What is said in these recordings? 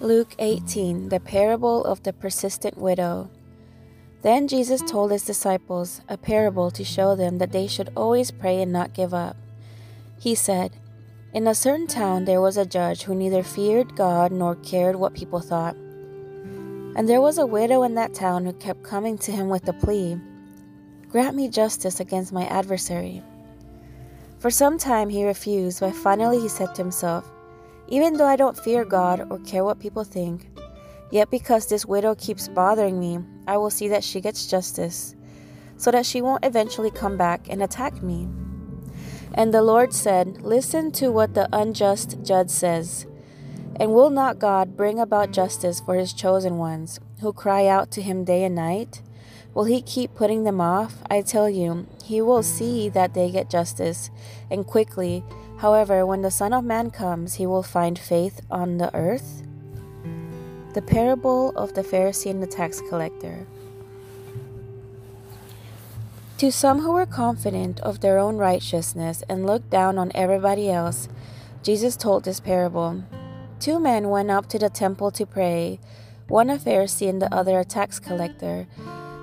Luke 18 The parable of the persistent widow. Then Jesus told his disciples a parable to show them that they should always pray and not give up. He said, In a certain town there was a judge who neither feared God nor cared what people thought. And there was a widow in that town who kept coming to him with the plea, Grant me justice against my adversary. For some time he refused, but finally he said to himself, even though I don't fear God or care what people think, yet because this widow keeps bothering me, I will see that she gets justice, so that she won't eventually come back and attack me. And the Lord said, Listen to what the unjust judge says. And will not God bring about justice for his chosen ones, who cry out to him day and night? Will he keep putting them off? I tell you, he will hmm. see that they get justice, and quickly However, when the Son of Man comes, he will find faith on the earth. The parable of the Pharisee and the tax collector. To some who were confident of their own righteousness and looked down on everybody else, Jesus told this parable. Two men went up to the temple to pray, one a Pharisee and the other a tax collector.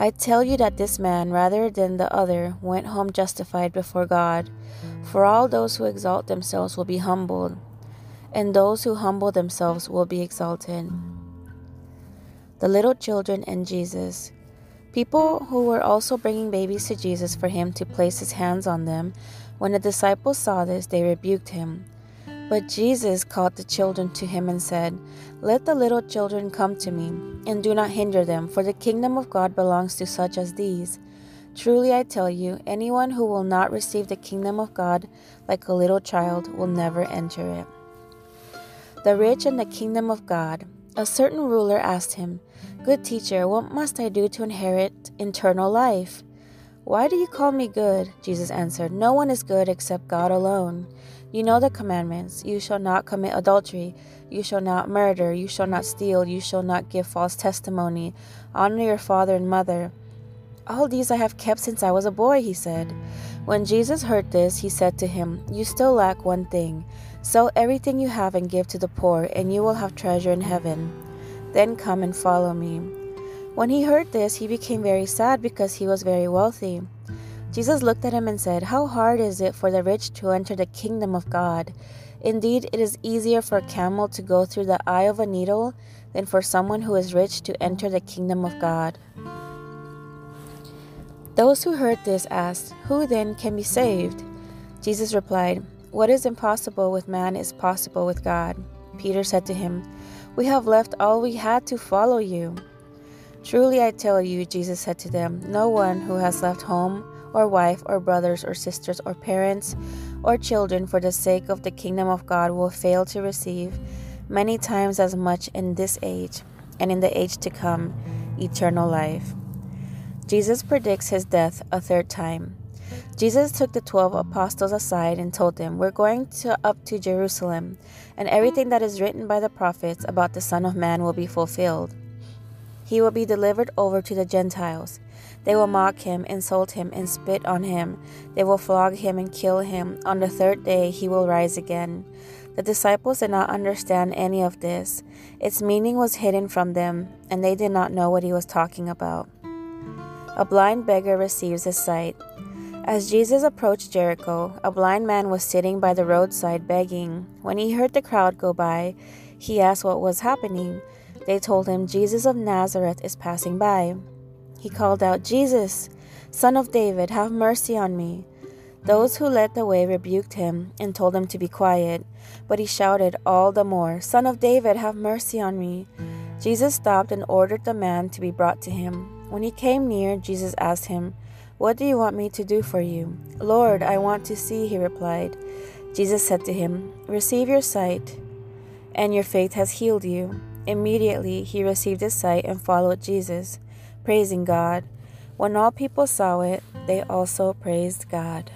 I tell you that this man, rather than the other, went home justified before God. For all those who exalt themselves will be humbled, and those who humble themselves will be exalted the little children, and Jesus. People who were also bringing babies to Jesus for him to place his hands on them. When the disciples saw this, they rebuked him. But Jesus called the children to him and said, Let the little children come to me, and do not hinder them, for the kingdom of God belongs to such as these. Truly I tell you, anyone who will not receive the kingdom of God like a little child will never enter it. The rich and the kingdom of God. A certain ruler asked him, Good teacher, what must I do to inherit eternal life? Why do you call me good? Jesus answered, No one is good except God alone. You know the commandments you shall not commit adultery, you shall not murder, you shall not steal, you shall not give false testimony, honor your father and mother. All these I have kept since I was a boy, he said. When Jesus heard this, he said to him, You still lack one thing. Sell everything you have and give to the poor, and you will have treasure in heaven. Then come and follow me. When he heard this, he became very sad because he was very wealthy. Jesus looked at him and said, How hard is it for the rich to enter the kingdom of God? Indeed, it is easier for a camel to go through the eye of a needle than for someone who is rich to enter the kingdom of God. Those who heard this asked, Who then can be saved? Jesus replied, what is impossible with man is possible with God. Peter said to him, We have left all we had to follow you. Truly I tell you, Jesus said to them, no one who has left home or wife or brothers or sisters or parents or children for the sake of the kingdom of God will fail to receive many times as much in this age and in the age to come eternal life. Jesus predicts his death a third time. Jesus took the twelve apostles aside and told them, We're going to up to Jerusalem, and everything that is written by the prophets about the Son of Man will be fulfilled. He will be delivered over to the Gentiles. They will mock him, insult him, and spit on him. They will flog him and kill him. On the third day he will rise again. The disciples did not understand any of this. Its meaning was hidden from them, and they did not know what he was talking about. A blind beggar receives his sight. As Jesus approached Jericho, a blind man was sitting by the roadside begging. When he heard the crowd go by, he asked what was happening. They told him, Jesus of Nazareth is passing by. He called out, Jesus, Son of David, have mercy on me. Those who led the way rebuked him and told him to be quiet, but he shouted all the more, Son of David, have mercy on me. Jesus stopped and ordered the man to be brought to him. When he came near, Jesus asked him, what do you want me to do for you? Lord, I want to see, he replied. Jesus said to him, Receive your sight, and your faith has healed you. Immediately he received his sight and followed Jesus, praising God. When all people saw it, they also praised God.